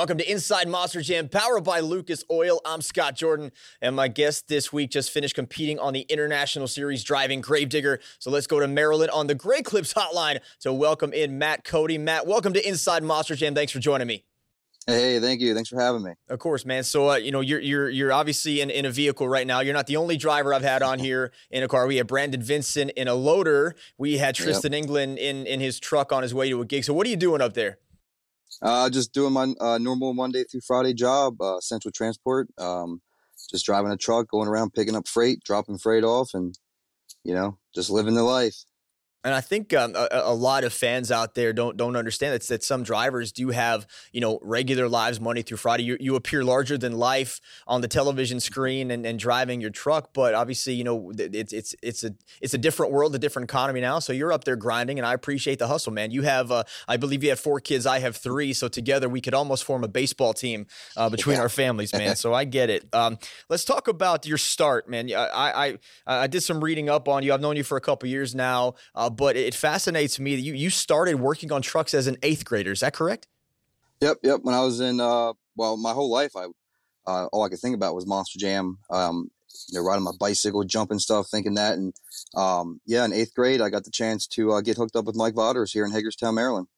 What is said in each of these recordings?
Welcome to Inside Monster Jam, powered by Lucas Oil. I'm Scott Jordan, and my guest this week just finished competing on the International Series driving Gravedigger. So let's go to Maryland on the Great Clips hotline to welcome in Matt Cody. Matt, welcome to Inside Monster Jam. Thanks for joining me. Hey, thank you. Thanks for having me. Of course, man. So uh, you know you're you're you're obviously in, in a vehicle right now. You're not the only driver I've had on here in a car. We had Brandon Vincent in a loader. We had Tristan yep. England in in his truck on his way to a gig. So what are you doing up there? Uh, just doing my uh, normal Monday through Friday job, uh, Central Transport. Um, just driving a truck, going around picking up freight, dropping freight off, and you know, just living the life. And I think um, a, a, lot of fans out there don't don't understand that, that some drivers do have you know regular lives Monday through Friday. You, you appear larger than life on the television screen and, and driving your truck, but obviously you know it's it's it's a it's a different world, a different economy now. So you're up there grinding, and I appreciate the hustle, man. You have uh, I believe you have four kids. I have three, so together we could almost form a baseball team uh, between our families, man. So I get it. Um, let's talk about your start, man. I, I I did some reading up on you. I've known you for a couple years now. Uh, but it fascinates me that you you started working on trucks as an eighth grader. Is that correct? Yep, yep. When I was in, uh, well, my whole life, I uh, all I could think about was Monster Jam. Um, you know, riding my bicycle, jumping stuff, thinking that, and um, yeah, in eighth grade, I got the chance to uh, get hooked up with Mike Vaughters here in Hagerstown, Maryland.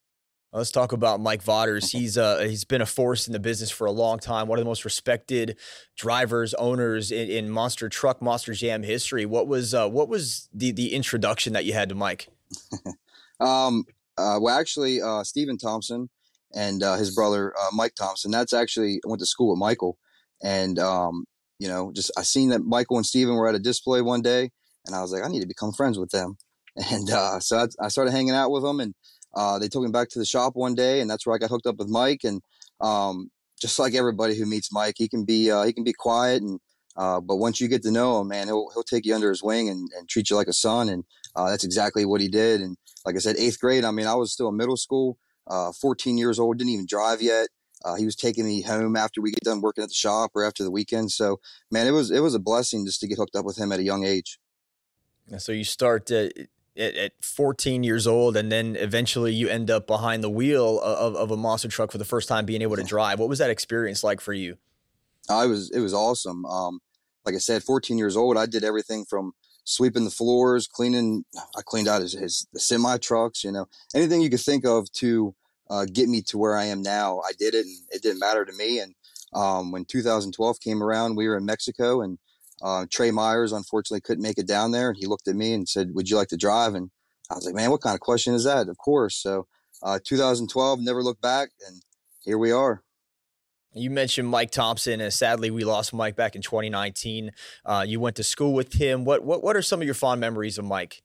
Let's talk about Mike Vaughters. He's uh, he's been a force in the business for a long time. One of the most respected drivers, owners in, in Monster Truck, Monster Jam history. What was uh, what was the the introduction that you had to Mike? um, uh, well, actually, uh, Stephen Thompson and uh, his brother uh, Mike Thompson. That's actually I went to school with Michael, and um, you know, just I seen that Michael and Stephen were at a display one day, and I was like, I need to become friends with them. And uh, so I, I started hanging out with them, and uh, they took me back to the shop one day, and that's where I got hooked up with Mike. And um, just like everybody who meets Mike, he can be uh, he can be quiet, and uh, but once you get to know him, man, he'll he'll take you under his wing and, and treat you like a son. And uh, that's exactly what he did. And like I said, eighth grade. I mean, I was still in middle school, uh, 14 years old, didn't even drive yet. Uh, he was taking me home after we get done working at the shop or after the weekend. So, man, it was it was a blessing just to get hooked up with him at a young age. So you start at, at 14 years old, and then eventually you end up behind the wheel of, of a monster truck for the first time, being able to drive. What was that experience like for you? I was it was awesome. Um, like I said, 14 years old, I did everything from sweeping the floors, cleaning. I cleaned out his, his the semi trucks, you know, anything you could think of to uh, get me to where I am now. I did it, and it didn't matter to me. And um, when 2012 came around, we were in Mexico, and uh, Trey Myers unfortunately couldn't make it down there. He looked at me and said, "Would you like to drive?" And I was like, "Man, what kind of question is that?" Of course. So, uh, 2012, never looked back, and here we are. You mentioned Mike Thompson, and sadly, we lost Mike back in 2019. Uh, you went to school with him. What what what are some of your fond memories of Mike?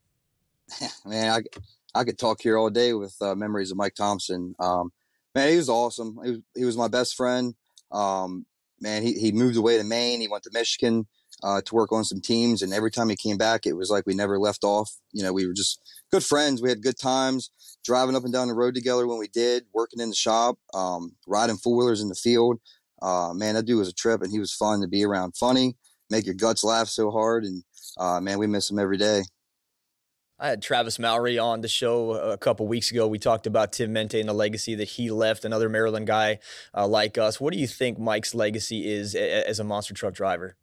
Man, I I could talk here all day with uh, memories of Mike Thompson. Um, man, he was awesome. He was, he was my best friend. Um, man, he, he moved away to Maine. He went to Michigan uh, to work on some teams. And every time he came back, it was like we never left off. You know, we were just good friends. We had good times driving up and down the road together when we did, working in the shop, um, riding four wheelers in the field. Uh, man, that dude was a trip and he was fun to be around. Funny, make your guts laugh so hard. And uh, man, we miss him every day. I had Travis Mowry on the show a couple weeks ago. We talked about Tim Mente and the legacy that he left, another Maryland guy uh, like us. What do you think Mike's legacy is as a monster truck driver?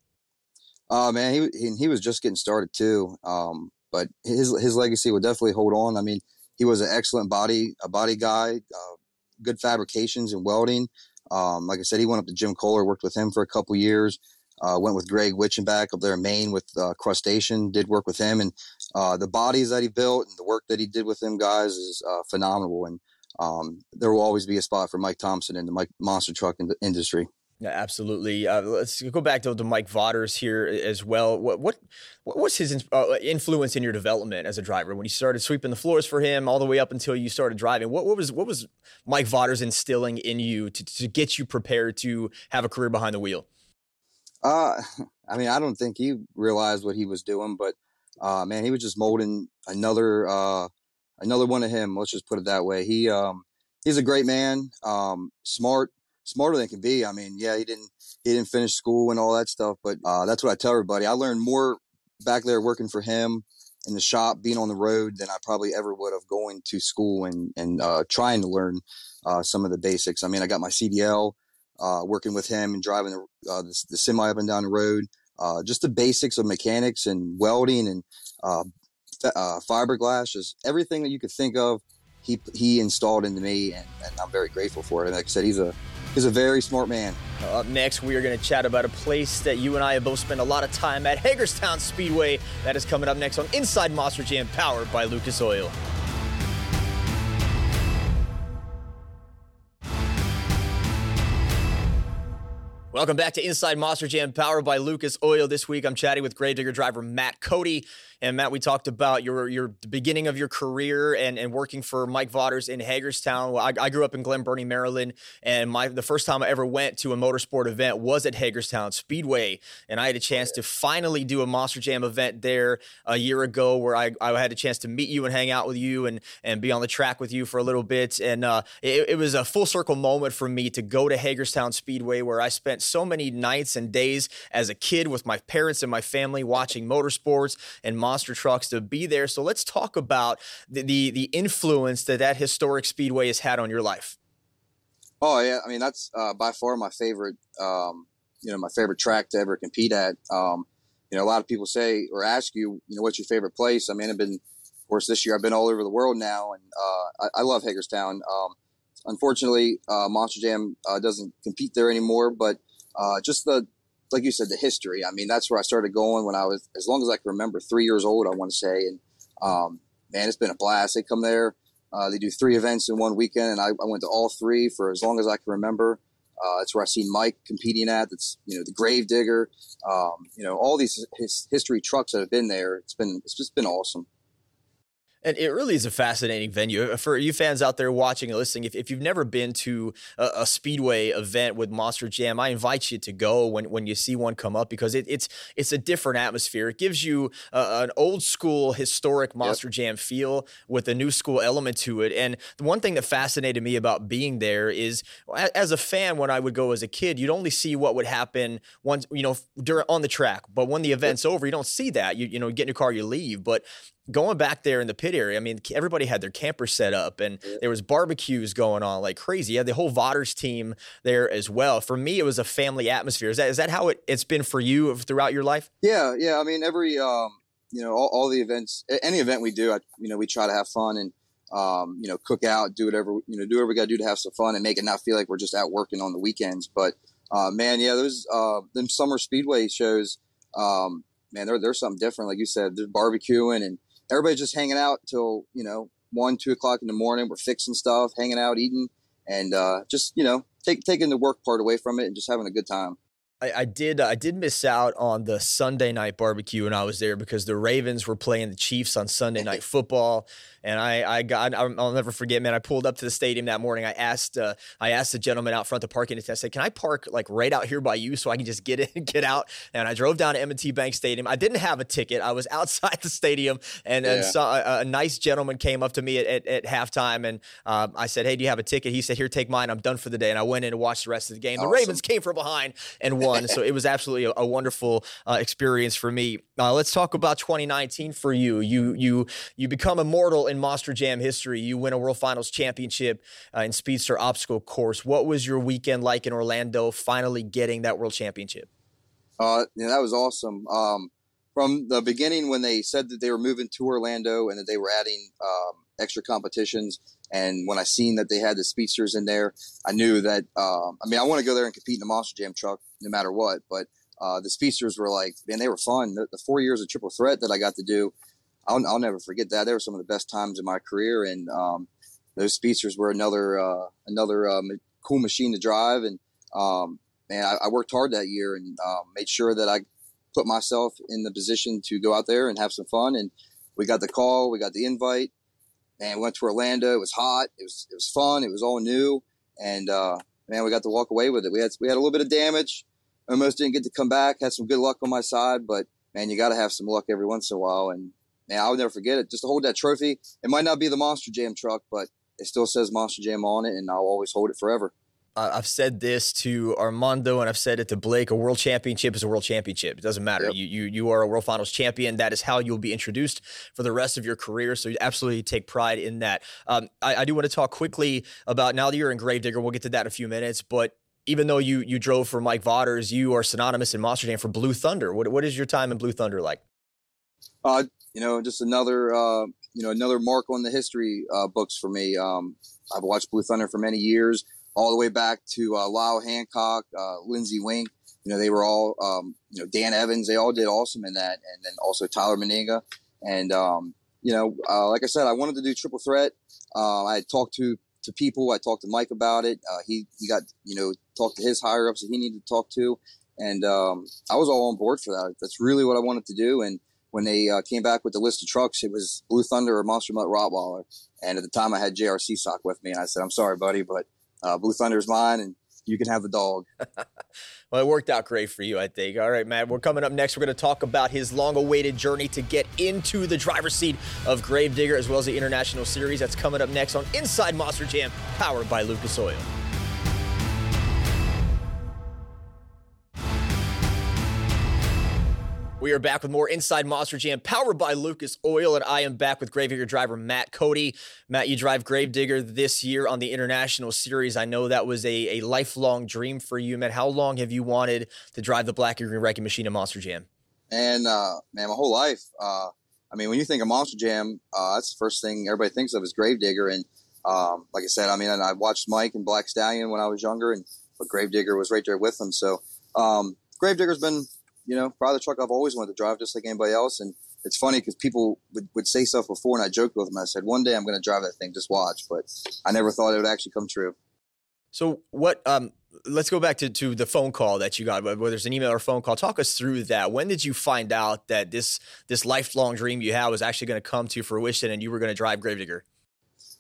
Uh, man, he, he, he was just getting started too. Um, but his his legacy will definitely hold on. I mean, he was an excellent body a body guy, uh, good fabrications and welding. Um, like I said, he went up to Jim Koehler, worked with him for a couple years. Uh, went with Greg Winchenbach up there in Maine with uh, Crushstation. Did work with him, and uh, the bodies that he built and the work that he did with them guys is uh, phenomenal. And um, there will always be a spot for Mike Thompson in the Mike monster truck in industry. Yeah, absolutely. Uh, let's go back to, the Mike Vaughters here as well. What what what was his uh, influence in your development as a driver when you started sweeping the floors for him all the way up until you started driving? What what was what was Mike Vaughters instilling in you to, to get you prepared to have a career behind the wheel? Uh, I mean, I don't think he realized what he was doing, but uh, man, he was just molding another uh, another one of him. Let's just put it that way. He um, he's a great man, um, smart smarter than can be. I mean, yeah, he didn't he didn't finish school and all that stuff, but uh, that's what I tell everybody. I learned more back there working for him in the shop, being on the road, than I probably ever would have going to school and and uh, trying to learn uh, some of the basics. I mean, I got my CDL uh, working with him and driving the, uh, the, the, semi up and down the road. Uh, just the basics of mechanics and welding and fiberglass, just everything that you could think of, he he installed into me, and, and I'm very grateful for it. And like I said, he's a he's a very smart man. up next, we are going to chat about a place that you and I have both spent a lot of time at, Hagerstown Speedway. That is coming up next on Inside Monster Jam, powered by Lucas Oil. Welcome back to Inside Monster Jam, powered by Lucas Oil. This week, I'm chatting with Gravedigger driver Matt Cody. And Matt, we talked about your your beginning of your career and, and working for Mike Vaughters in Hagerstown. I, I, grew up in Glen Burnie, Maryland, and my the first time I ever went to a motorsport event was at Hagerstown Speedway, and I had a chance to finally do a Monster Jam event there a year ago, where I, I had a chance to meet you and hang out with you and and be on the track with you for a little bit, and uh, it, it was a full circle moment for me to go to Hagerstown Speedway, where I spent so many nights and days as a kid with my parents and my family watching motorsports and monster trucks to be there. So let's talk about the, the, the influence that that historic speedway has had on your life. Oh yeah, I mean that's uh, by far my favorite. Um, you know, my favorite track to ever compete at. Um, you know, a lot of people say or ask you, you know, what's your favorite place? I mean, I've been, of course, this year I've been all over the world now, and uh, I, I, love Hagerstown. Um, unfortunately, uh, Monster Jam uh, doesn't compete there anymore, but uh, just the like you said, the history. I mean, that's where I started going when I was, as long as I can remember, three years old, I want to say. And um, man, it's been a blast. They come there, uh, they do three events in one weekend, and I, I, went to all three for as long as I can remember. Uh, that's where I seen Mike competing at. That's you know the Gravedigger, um, you know all these his, history trucks that have been there. It's been it's just been awesome. And it really is a fascinating venue uh, for you fans out there watching and listening. If, if you've never been to a, a, speedway event with Monster Jam, I invite you to go when, when you see one come up because it, it's it's a different atmosphere. It gives you an old school historic Monster yep. Jam feel with a new school element to it. And the one thing that fascinated me about being there is, as a fan, when I would go as a kid, you'd only see what would happen once you know during on the track. But when the event's over, you don't see that. You you know get in your car, you leave. But going back there in the pit area, I mean, everybody had their camper set up and there was barbecues going on like crazy. You had the whole Vaughters team there as well. For me, it was a family atmosphere. Is that is that how it, it's been for you throughout your life? Yeah, yeah. I mean, every um, you know, all, all the events, any event we do, I, you know, we try to have fun and um, you know, cook out, do whatever you know, do whatever we got to do to have some fun and make it not feel like we're just out working on the weekends. But uh, man, yeah, those uh, them summer speedway shows, um, man, they're they're something different. Like you said, there's barbecuing and everybody's just hanging out till you know one, two o'clock in the morning. We're fixing stuff, hanging out, eating, and uh, just you know take, taking the work part away from it and just having a good time. I, I did I did miss out on the Sunday night barbecue when I was there because the Ravens were playing the Chiefs on Sunday night football, and I I got I'll never forget, man. I pulled up to the stadium that morning. I asked uh, I asked the gentleman out front the parking attendant. I said, "Can I park like right out here by you so I can just get in get out?" And I drove down to M&T Bank Stadium. I didn't have a ticket. I was outside the stadium, and, yeah. and saw a, a, nice gentleman came up to me at, at, at halftime, and um, I said, "Hey, do you have a ticket?" He said, "Here, take mine. I'm done for the day." And I went in and watched the rest of the game. Awesome. The Ravens came from behind and won, so it was absolutely a, a wonderful uh, experience for me. Uh, let's talk about 2019 for you. You you you become immortal in Monster Jam history history. You win a World Finals championship uh, in Speedster Obstacle Course. What was your weekend like in Orlando, finally getting that World Championship? Uh, yeah, that was awesome. Um, from the beginning, when they said that they were moving to Orlando and that they were adding um, extra competitions, and when I seen that they had the speedsters in there, I knew that. Uh, I mean, I want to go there and compete in the Monster Jam truck no matter what. But uh, the speedsters were like, man, they were fun. The, the, four years of Triple Threat that I got to do, I'll, I'll never forget that. They were some of the best times in my career, and um, those speedsters were another uh, another um, cool machine to drive. And um, man, I, I, worked hard that year and um, made sure that I put myself in the position to go out there and have some fun. And we got the call, we got the invite, and went to Orlando. It was hot, it was it was fun, it was all new, and uh, man, we got to walk away with it. We had we had a little bit of damage, almost didn't get to come back. Had some good luck on my side, but man, you got to have some luck every once in a while. And man, I'll never forget it. Just to hold that trophy. It might not be the Monster Jam truck, but it still says Monster Jam on it, and I'll always hold it forever. I've said this to Armando and I've said it to Blake. A world championship is a world championship. It doesn't matter. Yep. You, you you are a world finals champion. That is how you'll be introduced for the rest of your career. So you absolutely take pride in that. Um, I, I, do want to talk quickly about now that you're in Gravedigger. We'll get to that in a few minutes. But even though you you drove for Mike Vaughters, you are synonymous in Monster Jam for Blue Thunder. What what is your time in Blue Thunder like? Uh, you know, just another uh, you know another mark on the history uh, books for me. Um, I've watched Blue Thunder for many years, all the way back to uh, Lyle Hancock, uh, Lindsey Wink. You know, they were all um, you know Dan Evans. They all did awesome in that, and then also Tyler Menninga. And um, you know, uh, like I said, I wanted to do triple threat. Uh, I talked to to people. I talked to Mike about it. Uh, he he got you know talked to his higher ups that he needed to talk to, and um, I was all on board for that. That's really what I wanted to do. And when they uh, came back with the list of trucks, it was Blue Thunder or Monster Mutt Rottweiler. And at the time, I had JRC sock with me, and I said, "I'm sorry, buddy, but uh, Blue Thunder is mine, and you can have the dog." well, it worked out great for you, I think. All right, Matt. We're coming up next. We're going to talk about his long-awaited journey to get into the driver's seat of Gravedigger, as well as the International Series. That's coming up next on Inside Monster Jam, powered by Lucas Oil. We are back with more Inside Monster Jam, powered by Lucas Oil, and I am back with Gravedigger driver Matt Cody. Matt, you drive Gravedigger this year on the International Series. I know that was a, a lifelong dream for you, Matt. How long have you wanted to drive the black and green wrecking machine in Monster Jam? And uh, man, my whole life. Uh, I mean, when you think of Monster Jam, uh, that's the first thing everybody thinks of is Gravedigger. And um, like I said, I mean, I watched Mike and Black Stallion when I was younger, and but Gravedigger was right there with them. So um, Gravedigger's been you know, probably the truck I've always wanted to drive just like anybody else. And it's funny because people would, would say stuff before and I joked with them. I said, one day I'm going to drive that thing, just watch. But I never thought it would actually come true. So what, um, let's go back to, to the phone call that you got, whether it's an email or phone call. Talk us through that. When did you find out that this, this lifelong dream you had was actually going to come to fruition and you were going to drive Gravedigger?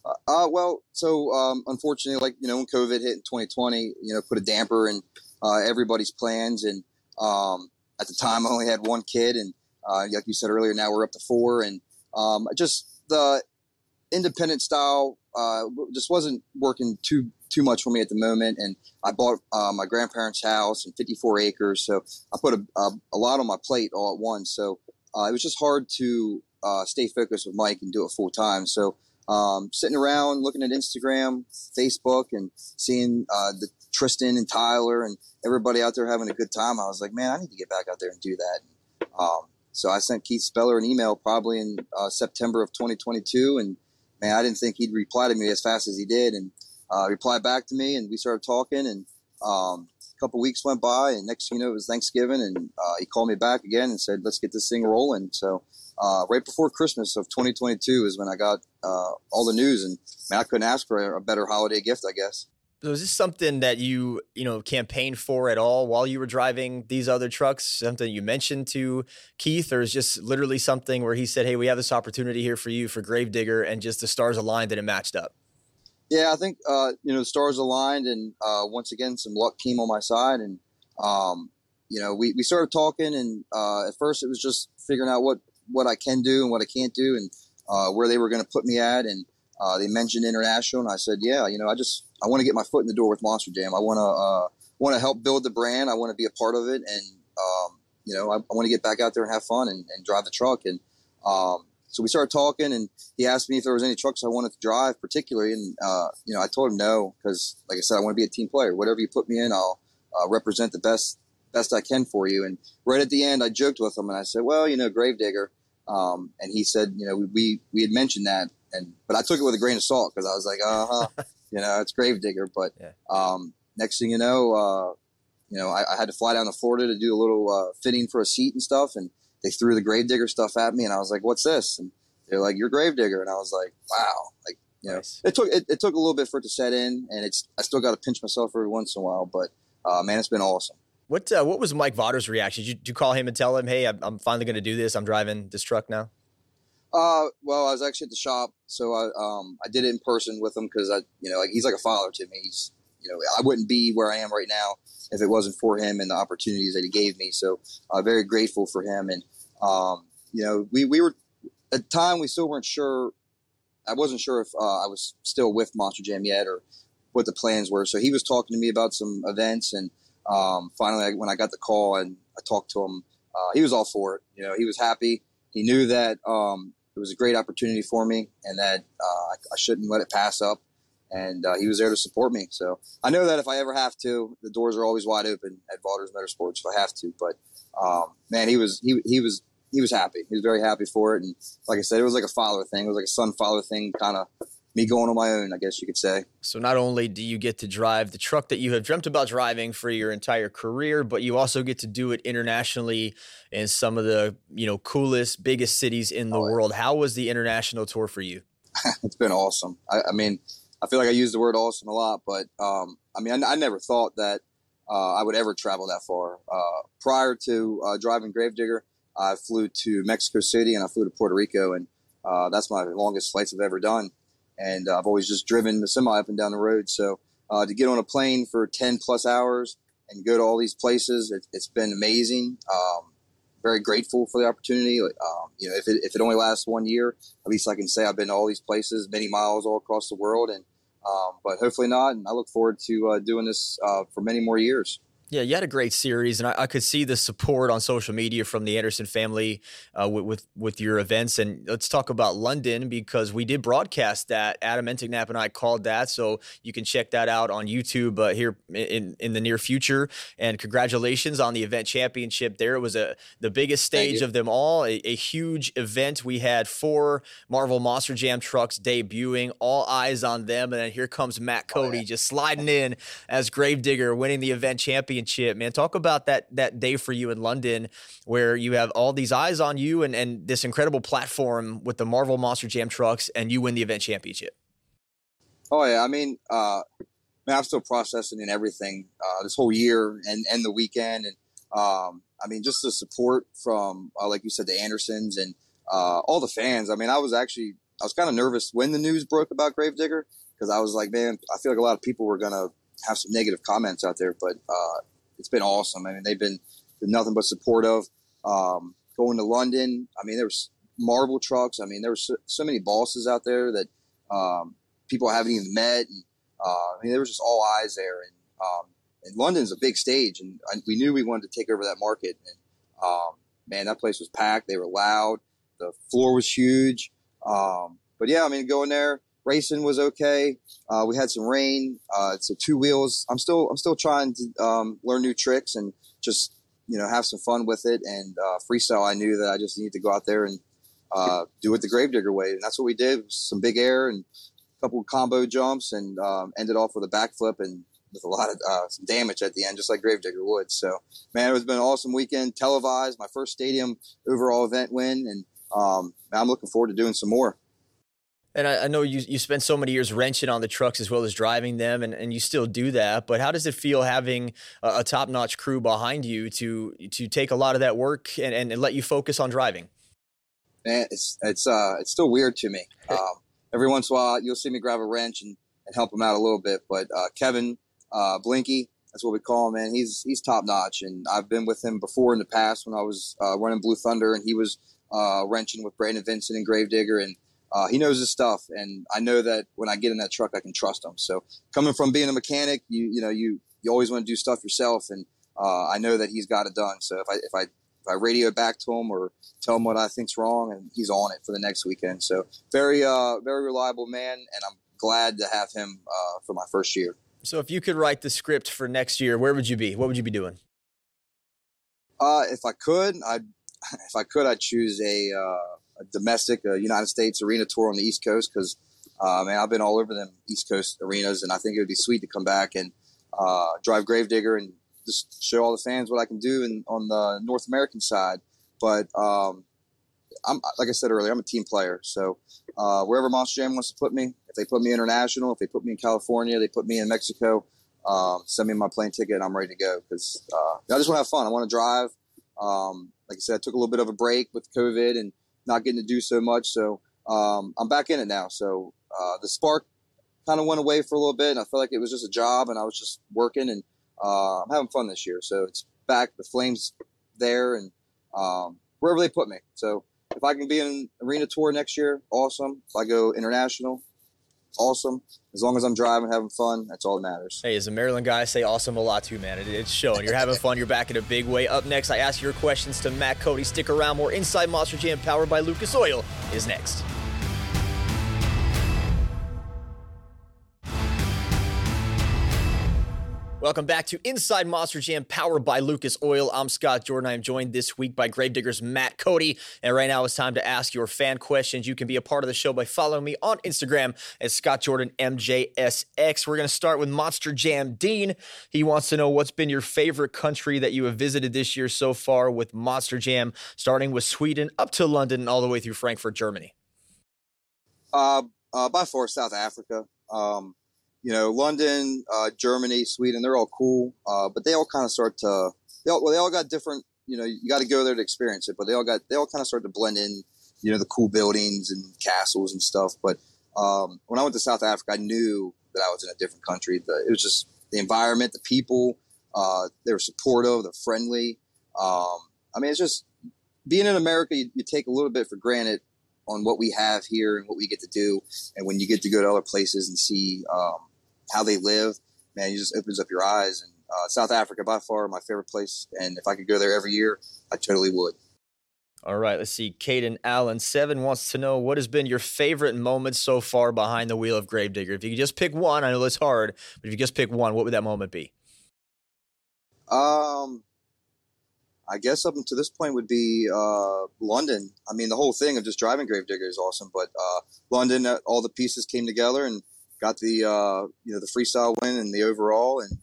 Uh, uh, well, so um, unfortunately, like you know, when COVID hit in 2020, you know, put a damper in uh, everybody's plans, and um, at the time I only had one kid, and uh, like you said earlier, now we're up to four, and um, just the independent style uh, just wasn't working too too much for me at the moment. And I bought uh, my grandparents' house and 54 acres, so I put a, a, a lot on my plate all at once. So uh, it was just hard to uh, stay focused with Mike and do it full time. So um, sitting around looking at Instagram, Facebook, and seeing uh, the Tristan and Tyler and everybody out there having a good time. I was like, man, I need to get back out there and do that. Um, so I sent Keith Speller an email probably in uh, September of 2022, and man, I didn't think he'd reply to me as fast as he did, and uh, replied back to me, and we started talking, and um, a couple weeks went by, and next thing you know, it was Thanksgiving, and uh, he called me back again and said, let's get this thing rolling. So uh, right before Christmas of 2022 is when I got uh, all the news, and man, I couldn't ask for a better holiday gift, I guess. So is this something that you you know campaigned for at all while you were driving these other trucks? Something you mentioned to Keith, or is just literally something where he said, "Hey, we have this opportunity here for you for Gravedigger," and just the stars aligned and it matched up? Yeah, I think uh, you know the stars aligned, and uh, once again, some luck came on my side, and um, you know we, we started talking, and uh, at first it was just figuring out what what I can do and what I can't do, and uh, where they were going to put me at, and uh, they mentioned international, and I said, yeah, you know, I just I want to get my foot in the door with Monster Jam. I want to uh, want to help build the brand. I want to be a part of it, and um, you know, I, I want to get back out there and have fun and, and drive the truck. And um, so we started talking, and he asked me if there was any trucks I wanted to drive, particularly, and uh, you know, I told him no because, like I said, I want to be a team player. Whatever you put me in, I'll uh, represent the best best I can for you. And right at the end, I joked with him, and I said, well, you know, Gravedigger. Um, and he said, you know, we, we, we had mentioned that, and but I took it with a grain of salt because I was like, uh huh, you know, it's Gravedigger. But yeah. um, next thing you know, uh, you know, I, I, had to fly down to Florida to do a little uh, fitting for a seat and stuff, and they threw the Gravedigger stuff at me, and I was like, what's this? And they're like, you're Gravedigger, and I was like, wow, like you know, it took it, it, took a little bit for it to set in, and it's I still got to pinch myself every once in a while, but uh, man, it's been awesome. What uh, what was Mike Vaughters' reaction? Did you, did you, call him and tell him, "Hey, I'm, I'm finally going to do this. I'm driving this truck now"? Uh, well, I was actually at the shop, so I um I did it in person with him because I you know like he's like a father to me. He's you know I wouldn't be where I am right now if it wasn't for him and the opportunities that he gave me. So I'm uh, very grateful for him. And um you know we we were at the time we still weren't sure. I wasn't sure if uh, I was still with Monster Jam yet or what the plans were. So he was talking to me about some events, and um, finally when I got the call and I talked to him, uh, he was all for it. You know, he was happy. He knew that um, it was a great opportunity for me and that uh, I, I, shouldn't let it pass up. and uh, he was there to support me. So I know that if I ever have to, the doors are always wide open at Vaughters Motorsports if I have to. But um, man, he was he he was he was happy. He was very happy for it, and like I said, it was like a father thing. It was like a son father thing, kind of me going on my own, I guess you could say. So not only do you get to drive the truck that you have dreamt about driving for your entire career, but you also get to do it internationally in some of the, you know, coolest, biggest cities in the oh, world. Yeah. How was the international tour for you? it's been awesome. I, I, mean, I feel like I use the word awesome a lot, but um, I mean, I, I, never thought that uh, I would ever travel that far. Uh, prior to uh, driving Gravedigger, I flew to Mexico City and I flew to Puerto Rico, and uh, that's my longest flights I've ever done and uh, I've always just driven the semi up and down the road. So uh, to get on a plane for 10 plus hours and go to all these places, it, has been amazing. Um, very grateful for the opportunity. Um, you know, if it, if it only lasts one year, at least I can say I've been to all these places, many miles all across the world, and um, but hopefully not. And I look forward to uh, doing this uh, for many more years. Yeah, you had a great series, and I, I, could see the support on social media from the Anderson family uh, with, with, with your events. And let's talk about London because we did broadcast that. Adam Enticknap and I called that, so you can check that out on YouTube uh, here in in the near future. And congratulations on the event championship. There it was a the biggest stage of them all, a, a huge event. We had four Marvel Monster Jam trucks debuting, all eyes on them, and then here comes Matt Cody oh, yeah. just sliding in as Gravedigger, winning the event championship championship, man. Talk about that that day for you in London where you have all these eyes on you and, and this incredible platform with the Marvel Monster Jam trucks and you win the event championship. Oh yeah, I mean, uh, man, I'm still processing and everything uh, this whole year and and the weekend, and um, I mean, just the support from uh, like you said, the Andersons and uh, all the fans. I mean, I was actually I was kind of nervous when the news broke about Gravedigger because I was like, man, I feel like a lot of people were gonna have some negative comments out there, but uh, it's been awesome. I mean, they've been, nothing but supportive. Um, going to London, I mean, there was Marvel trucks. I mean, there were so, so many bosses out there that um, people haven't even met. And, uh, I mean, there was just all eyes there. And, um, and London's a big stage, and I, we knew we wanted to take over that market. And um, man, that place was packed. They were loud. The floor was huge. Um, but yeah, I mean, going there, racing was okay. Uh, we had some rain. Uh, so two wheels. I'm still I'm still trying to um, learn new tricks and just you know have some fun with it. And uh, freestyle, I knew that I just needed to go out there and uh, do it the Gravedigger way, and that's what we did. Some big air and a couple combo jumps, and um, ended off with a backflip and with a lot of uh, some damage at the end, just like Gravedigger would. So, man, it has been an awesome weekend, televised, my first stadium overall event win, and um, I'm looking forward to doing some more. And I, I, know you you spent so many years wrenching on the trucks as well as driving them, and, and you still do that. But how does it feel having a, a top notch crew behind you to to take a lot of that work and, and, and, let you focus on driving? Man, it's it's uh it's still weird to me. Um, every once in a while, you'll see me grab a wrench and, and help him out a little bit. But uh, Kevin uh, Blinky, that's what we call him, man. He's he's top notch, and I've been with him before in the past when I was uh, running Blue Thunder, and he was uh, wrenching with Brandon Vincent and Gravedigger, and uh, he knows his stuff, and I know that when I get in that truck, I can trust him. So coming from being a mechanic, you you know you you always want to do stuff yourself, and uh, I know that he's got it done. So if I if I if I radio back to him or tell him what I think's wrong, and he's on it for the next weekend. So very uh very reliable man, and I'm glad to have him uh, for my first year. So if you could write the script for next year, where would you be? What would you be doing? Uh, if I could, I'd if I could, I'd choose a uh, a domestic a United States arena tour on the East Coast because, uh, man, I've been all over them East Coast arenas, and I think it would be sweet to come back and uh, drive Gravedigger and just show all the fans what I can do in, on the North American side. But um, I'm like I said earlier, I'm a team player, so uh, wherever Monster Jam wants to put me, if they put me international, if they put me in California, they put me in Mexico. Um, send me my plane ticket, and I'm ready to go because uh, I just want to have fun. I want to drive. Um, like I said, I took a little bit of a break with COVID and not getting to do so much. So um, I'm back in it now. So uh, the spark kind of went away for a little bit, and I felt like it was just a job, and I was just working, and uh, I'm having fun this year. So it's back. The flames there, and um, wherever they put me. So if I can be in arena tour next year, awesome. If I go international, awesome. As long as I'm driving, having fun, that's all that matters. Hey, as a Maryland guy, I say awesome a lot too, man. It, it's showing. You're having fun. You're back in a big way. Up next, I ask your questions to Matt Cody. Stick around. More Inside Monster Jam powered by Lucas Oil is next. Welcome back to Inside Monster Jam, powered by Lucas Oil. I'm Scott Jordan. I am joined this week by Gravediggers Matt Cody. And right now it's time to ask your fan questions. You can be a part of the show by following me on Instagram at Scott Jordan MJSX. We're going to start with Monster Jam Dean. He wants to know what's been your favorite country that you have visited this year so far with Monster Jam, starting with Sweden up to London and all the way through Frankfurt, Germany. Uh, uh by far, South Africa. Um, you know, London, uh, Germany, Sweden, they're all cool, uh, but they all kind of start to, they all, well, they all got different, you know, you got to go there to experience it, but they all got, they all kind of start to blend in, you know, the cool buildings and castles and stuff. But um, when I went to South Africa, I knew that I was in a different country. The, it was just the environment, the people, uh, they were supportive, they're friendly. Um, I mean, it's just being in America, you, you take a little bit for granted on what we have here and what we get to do. And when you get to go to other places and see, um, how they live, man, it just opens up your eyes. And uh, South Africa, by far, my favorite place. And if I could go there every year, I totally would. All right, let's see. Caden Allen, seven, wants to know what has been your favorite moment so far behind the wheel of Gravedigger? If you could just pick one, I know it's hard, but if you just pick one, what would that moment be? Um, I guess up until this point would be uh, London. I mean, the whole thing of just driving Gravedigger is awesome, but uh, London, uh, all the pieces came together and got the uh, you know the freestyle win and the overall, and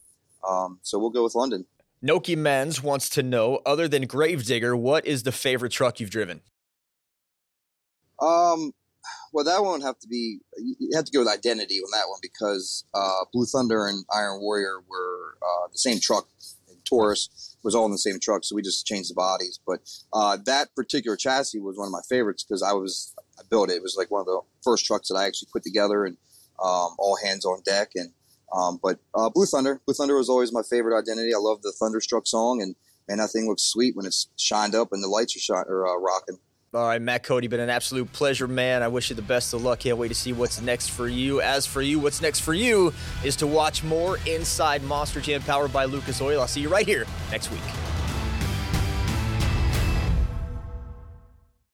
um, so we'll go with London. Noki Men's wants to know, other than Gravedigger, what is the favorite truck you've driven? Um, well, that won't have to be. You have to go with identity on that one because uh, Blue Thunder and Iron Warrior were uh, the same truck. And Taurus was all in the same truck, so we just changed the bodies. But uh, that particular chassis was one of my favorites because I was I built it. It was like one of the first trucks that I actually put together and um, all hands on deck. And um, but uh, Blue Thunder, Blue Thunder was always my favorite identity. I love the Thunderstruck song, and man, that thing looks sweet when it's shined up and the lights are shine or uh, rocking. All right, Matt Cody, been an absolute pleasure, man. I wish you the best of luck. Can't wait to see what's next for you. As for you, what's next for you is to watch more Inside Monster Jam powered by Lucas Oil. I'll see you right here next week.